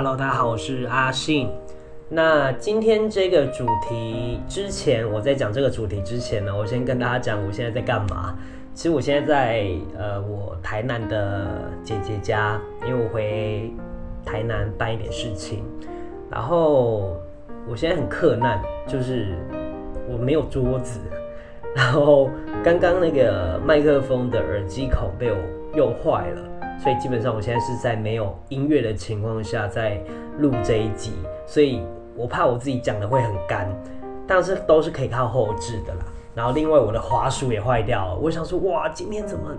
Hello，大家好，我是阿信。那今天这个主题之前，我在讲这个主题之前呢，我先跟大家讲我现在在干嘛。其实我现在在呃我台南的姐姐家，因为我回台南办一点事情。然后我现在很困难，就是我没有桌子，然后刚刚那个麦克风的耳机孔被我用坏了。所以基本上我现在是在没有音乐的情况下在录这一集，所以我怕我自己讲的会很干，但是都是可以靠后置的啦。然后另外我的滑鼠也坏掉了，我想说哇，今天怎么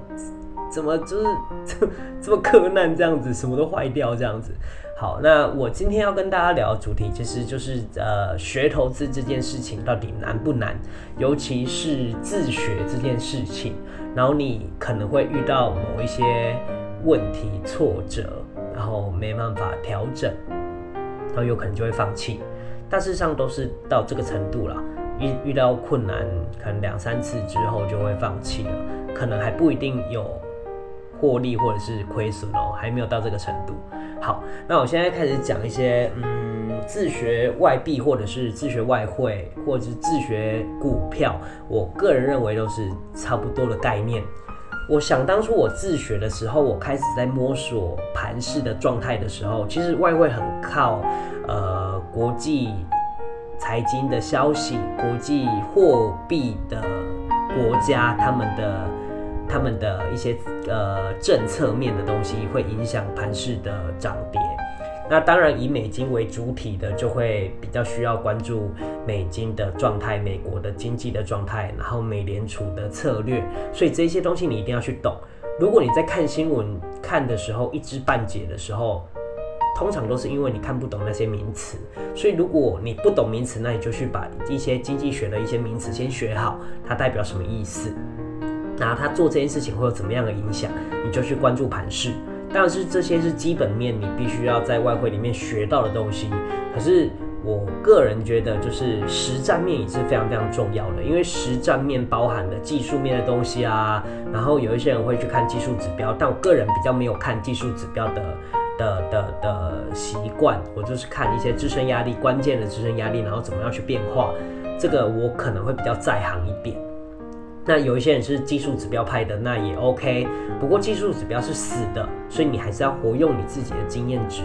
怎么就是这这么柯难这样子，什么都坏掉这样子。好，那我今天要跟大家聊的主题其实就是呃学投资这件事情到底难不难，尤其是自学这件事情，然后你可能会遇到某一些。问题挫折，然后没办法调整，然后有可能就会放弃。大致上都是到这个程度了，遇遇到困难，可能两三次之后就会放弃了，可能还不一定有获利或者是亏损哦，还没有到这个程度。好，那我现在开始讲一些，嗯，自学外币或者是自学外汇，或者是自学股票，我个人认为都是差不多的概念。我想当初我自学的时候，我开始在摸索盘式的状态的时候，其实外汇很靠呃国际财经的消息、国际货币的国家他们的他们的一些呃政策面的东西，会影响盘式的涨跌。那当然，以美金为主体的，就会比较需要关注美金的状态、美国的经济的状态，然后美联储的策略。所以这些东西你一定要去懂。如果你在看新闻看的时候一知半解的时候，通常都是因为你看不懂那些名词。所以如果你不懂名词，那你就去把一些经济学的一些名词先学好，它代表什么意思，然后它做这件事情会有怎么样的影响，你就去关注盘势。但是这些是基本面，你必须要在外汇里面学到的东西。可是我个人觉得，就是实战面也是非常非常重要的，因为实战面包含的技术面的东西啊。然后有一些人会去看技术指标，但我个人比较没有看技术指标的的的的习惯，我就是看一些支撑压力、关键的支撑压力，然后怎么样去变化。这个我可能会比较在行一点。那有一些人是技术指标派的，那也 OK。不过技术指标是死的，所以你还是要活用你自己的经验值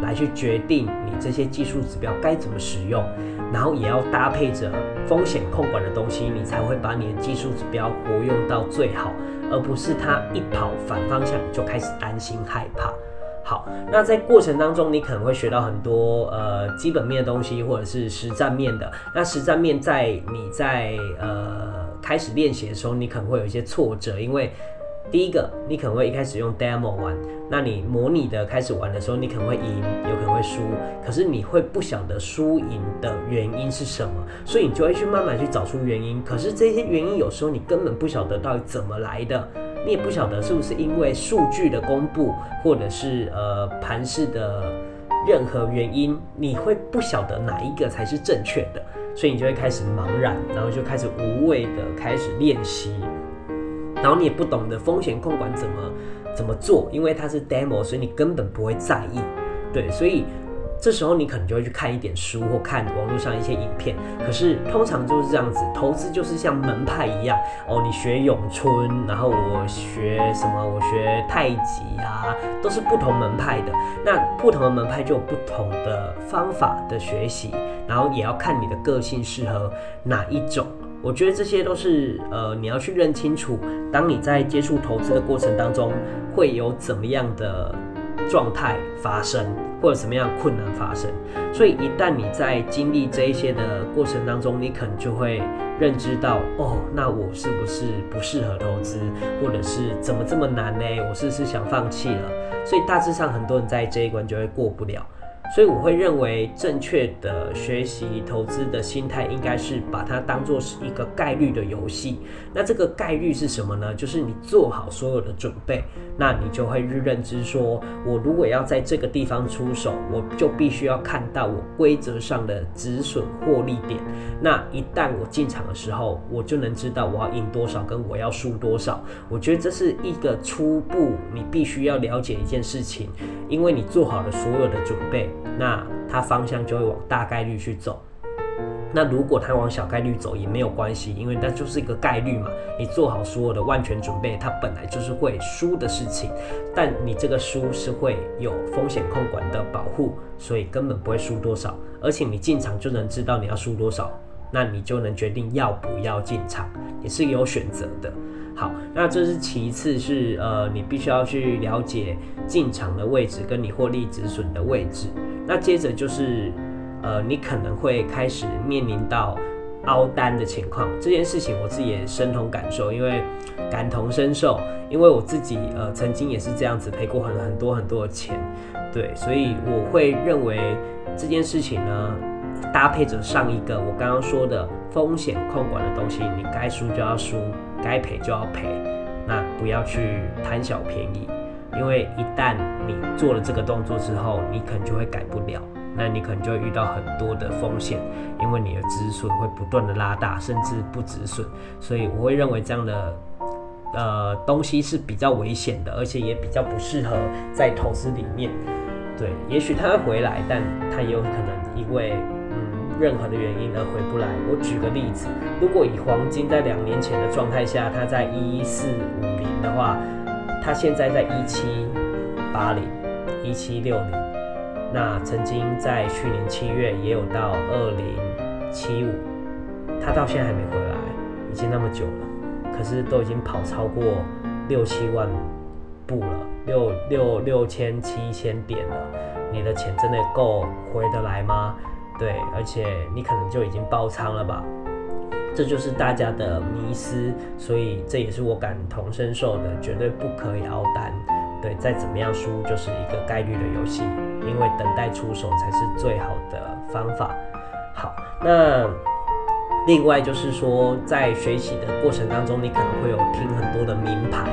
来去决定你这些技术指标该怎么使用，然后也要搭配着风险控管的东西，你才会把你的技术指标活用到最好，而不是它一跑反方向你就开始担心害怕。好，那在过程当中，你可能会学到很多呃基本面的东西，或者是实战面的。那实战面在你在呃。开始练习的时候，你可能会有一些挫折，因为第一个，你可能会一开始用 demo 玩，那你模拟的开始玩的时候，你可能会赢，有可能会输，可是你会不晓得输赢的原因是什么，所以你就会去慢慢去找出原因。可是这些原因有时候你根本不晓得到底怎么来的，你也不晓得是不是因为数据的公布，或者是呃盘式的任何原因，你会不晓得哪一个才是正确的。所以你就会开始茫然，然后就开始无谓的开始练习，然后你也不懂得风险控管怎么怎么做，因为它是 demo，所以你根本不会在意，对，所以。这时候你可能就会去看一点书或看网络上一些影片，可是通常就是这样子，投资就是像门派一样哦，你学咏春，然后我学什么，我学太极啊，都是不同门派的。那不同的门派就有不同的方法的学习，然后也要看你的个性适合哪一种。我觉得这些都是呃，你要去认清楚，当你在接触投资的过程当中会有怎么样的。状态发生，或者什么样困难发生，所以一旦你在经历这一些的过程当中，你可能就会认知到，哦，那我是不是不适合投资，或者是怎么这么难呢？我是不是想放弃了？所以大致上很多人在这一关就会过不了。所以我会认为正确的学习投资的心态应该是把它当做是一个概率的游戏。那这个概率是什么呢？就是你做好所有的准备，那你就会日认知说，我如果要在这个地方出手，我就必须要看到我规则上的止损获利点。那一旦我进场的时候，我就能知道我要赢多少，跟我要输多少。我觉得这是一个初步你必须要了解一件事情，因为你做好了所有的准备。那它方向就会往大概率去走。那如果它往小概率走也没有关系，因为那就是一个概率嘛。你做好所有的万全准备，它本来就是会输的事情。但你这个输是会有风险控管的保护，所以根本不会输多少。而且你进场就能知道你要输多少，那你就能决定要不要进场，也是有选择的。好，那这是其次，是呃，你必须要去了解进场的位置跟你获利止损的位置。那接着就是，呃，你可能会开始面临到凹单的情况。这件事情我自己也深同感受，因为感同身受，因为我自己呃曾经也是这样子赔过很很多很多的钱，对，所以我会认为这件事情呢，搭配着上一个我刚刚说的风险控管的东西，你该输就要输。该赔就要赔，那不要去贪小便宜，因为一旦你做了这个动作之后，你可能就会改不了，那你可能就会遇到很多的风险，因为你的止损会不断的拉大，甚至不止损，所以我会认为这样的呃东西是比较危险的，而且也比较不适合在投资里面。对，也许它会回来，但它也有可能因为。任何的原因而回不来。我举个例子，如果以黄金在两年前的状态下，它在一四五零的话，它现在在一七八零、一七六零，那曾经在去年七月也有到二零七五，它到现在还没回来，已经那么久了，可是都已经跑超过六七万步了，六六六千七千点了，你的钱真的够回得来吗？对，而且你可能就已经爆仓了吧？这就是大家的迷思，所以这也是我感同身受的，绝对不可以熬单。对，再怎么样输就是一个概率的游戏，因为等待出手才是最好的方法。好，那另外就是说，在学习的过程当中，你可能会有听很多的名牌，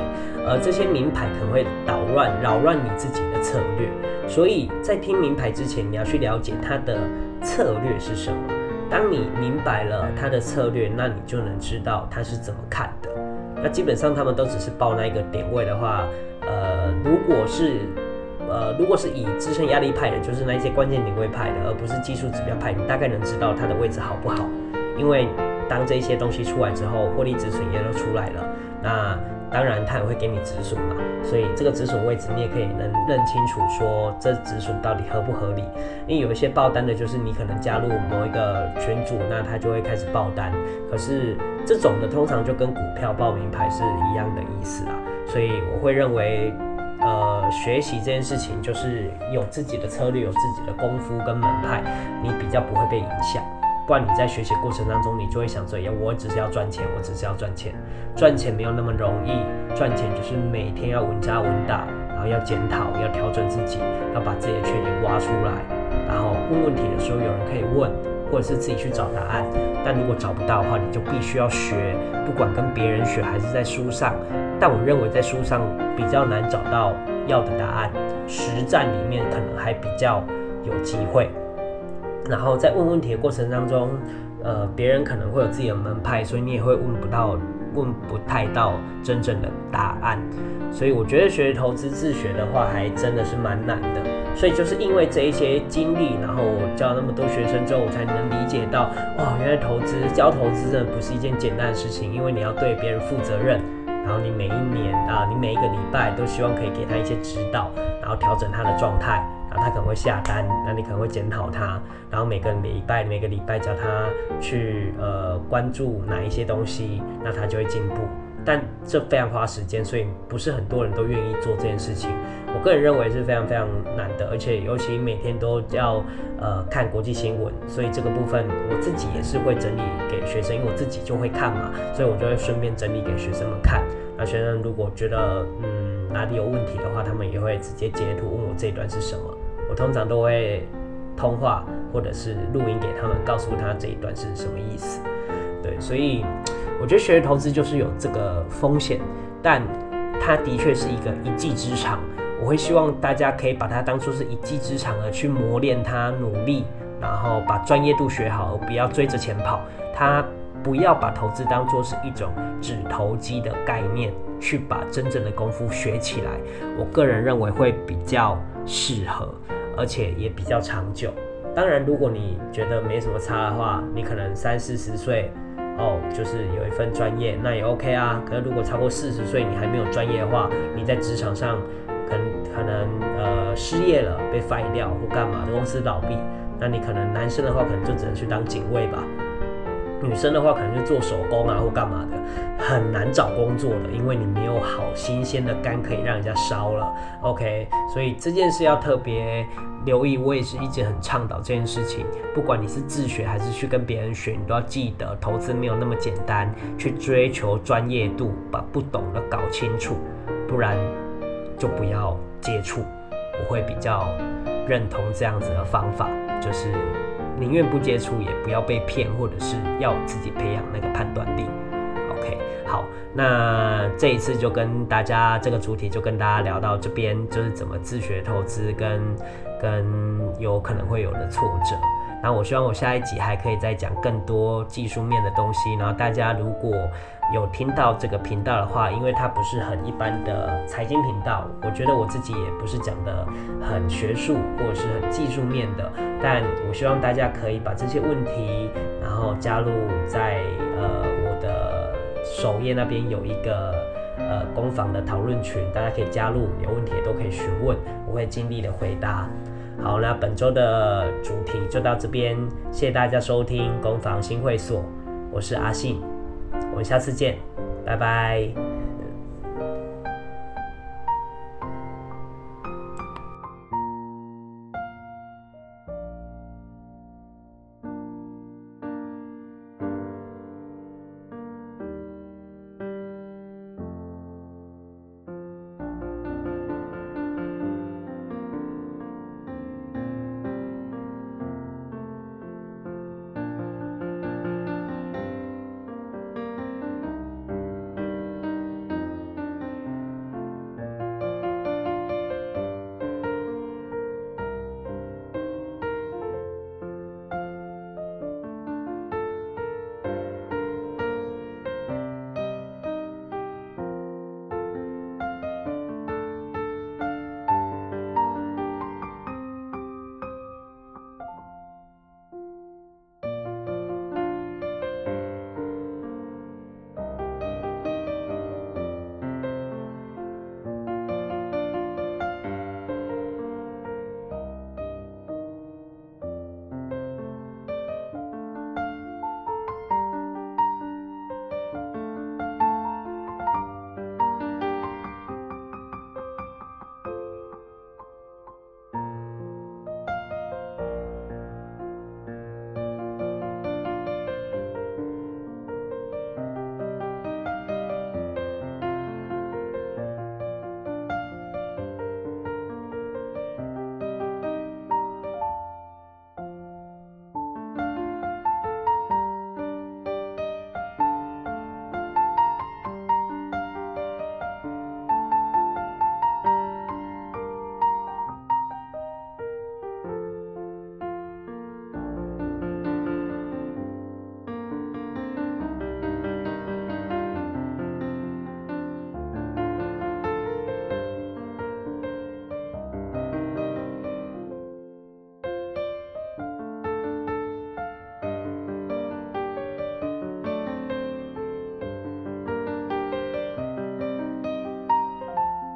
而这些名牌可能会捣乱、扰乱你自己的策略。所以在听名牌之前，你要去了解它的。策略是什么？当你明白了他的策略，那你就能知道他是怎么看的。那基本上他们都只是报那一个点位的话，呃，如果是呃，如果是以支撑压力派的，就是那些关键点位派的，而不是技术指标派，你大概能知道它的位置好不好。因为当这些东西出来之后，获利止损也都出来了，那。当然，它也会给你止损嘛，所以这个止损位置你也可以能认清楚，说这止损到底合不合理。因为有一些爆单的，就是你可能加入某一个群组，那他就会开始爆单。可是这种的通常就跟股票报名牌是一样的意思啦。所以我会认为，呃，学习这件事情就是有自己的策略，有自己的功夫跟门派，你比较不会被影响。不然你在学习过程当中，你就会想着，我只是要赚钱，我只是要赚钱，赚钱没有那么容易，赚钱就是每天要稳扎稳打，然后要检讨，要调整自己，要把自己的缺点挖出来，然后问问题的时候有人可以问，或者是自己去找答案。但如果找不到的话，你就必须要学，不管跟别人学还是在书上。但我认为在书上比较难找到要的答案，实战里面可能还比较有机会。然后在问问题的过程当中，呃，别人可能会有自己的门派，所以你也会问不到、问不太到真正的答案。所以我觉得学投资自学的话，还真的是蛮难的。所以就是因为这一些经历，然后我教那么多学生之后，我才能理解到，哇，原来投资教投资真的不是一件简单的事情，因为你要对别人负责任，然后你每一年啊，你每一个礼拜都希望可以给他一些指导，然后调整他的状态。他可能会下单，那你可能会检讨他，然后每个礼拜每个礼拜叫他去呃关注哪一些东西，那他就会进步。但这非常花时间，所以不是很多人都愿意做这件事情。我个人认为是非常非常难的，而且尤其每天都要呃看国际新闻，所以这个部分我自己也是会整理给学生，因为我自己就会看嘛，所以我就会顺便整理给学生们看。那学生如果觉得嗯哪里有问题的话，他们也会直接截图问我这一段是什么。我通常都会通话或者是录音给他们，告诉他这一段是什么意思。对，所以我觉得学投资就是有这个风险，但它的确是一个一技之长。我会希望大家可以把它当做是一技之长而去磨练它，努力，然后把专业度学好，而不要追着钱跑。他不要把投资当做是一种只投机的概念，去把真正的功夫学起来。我个人认为会比较适合，而且也比较长久。当然，如果你觉得没什么差的话，你可能三四十岁哦，就是有一份专业，那也 OK 啊。可是如果超过四十岁，你还没有专业的话，你在职场上可能可能呃失业了，被 fire 掉或干嘛，公司倒闭，那你可能男生的话，可能就只能去当警卫吧。女生的话，可能就做手工啊或干嘛的，很难找工作的，因为你没有好新鲜的肝可以让人家烧了。OK，所以这件事要特别留意。我也是一直很倡导这件事情，不管你是自学还是去跟别人学，你都要记得，投资没有那么简单，去追求专业度，把不懂的搞清楚，不然就不要接触。我会比较认同这样子的方法，就是。宁愿不接触，也不要被骗，或者是要自己培养那个判断力。OK，好，那这一次就跟大家这个主题就跟大家聊到这边，就是怎么自学投资跟跟有可能会有的挫折。那我希望我下一集还可以再讲更多技术面的东西。然后大家如果有听到这个频道的话，因为它不是很一般的财经频道，我觉得我自己也不是讲的很学术或者是很技术面的，但我希望大家可以把这些问题，然后加入在呃我的首页那边有一个呃攻防的讨论群，大家可以加入，有问题也都可以询问，我会尽力的回答。好，那本周的主题就到这边，谢谢大家收听攻防新会所，我是阿信。我们下次见，拜拜。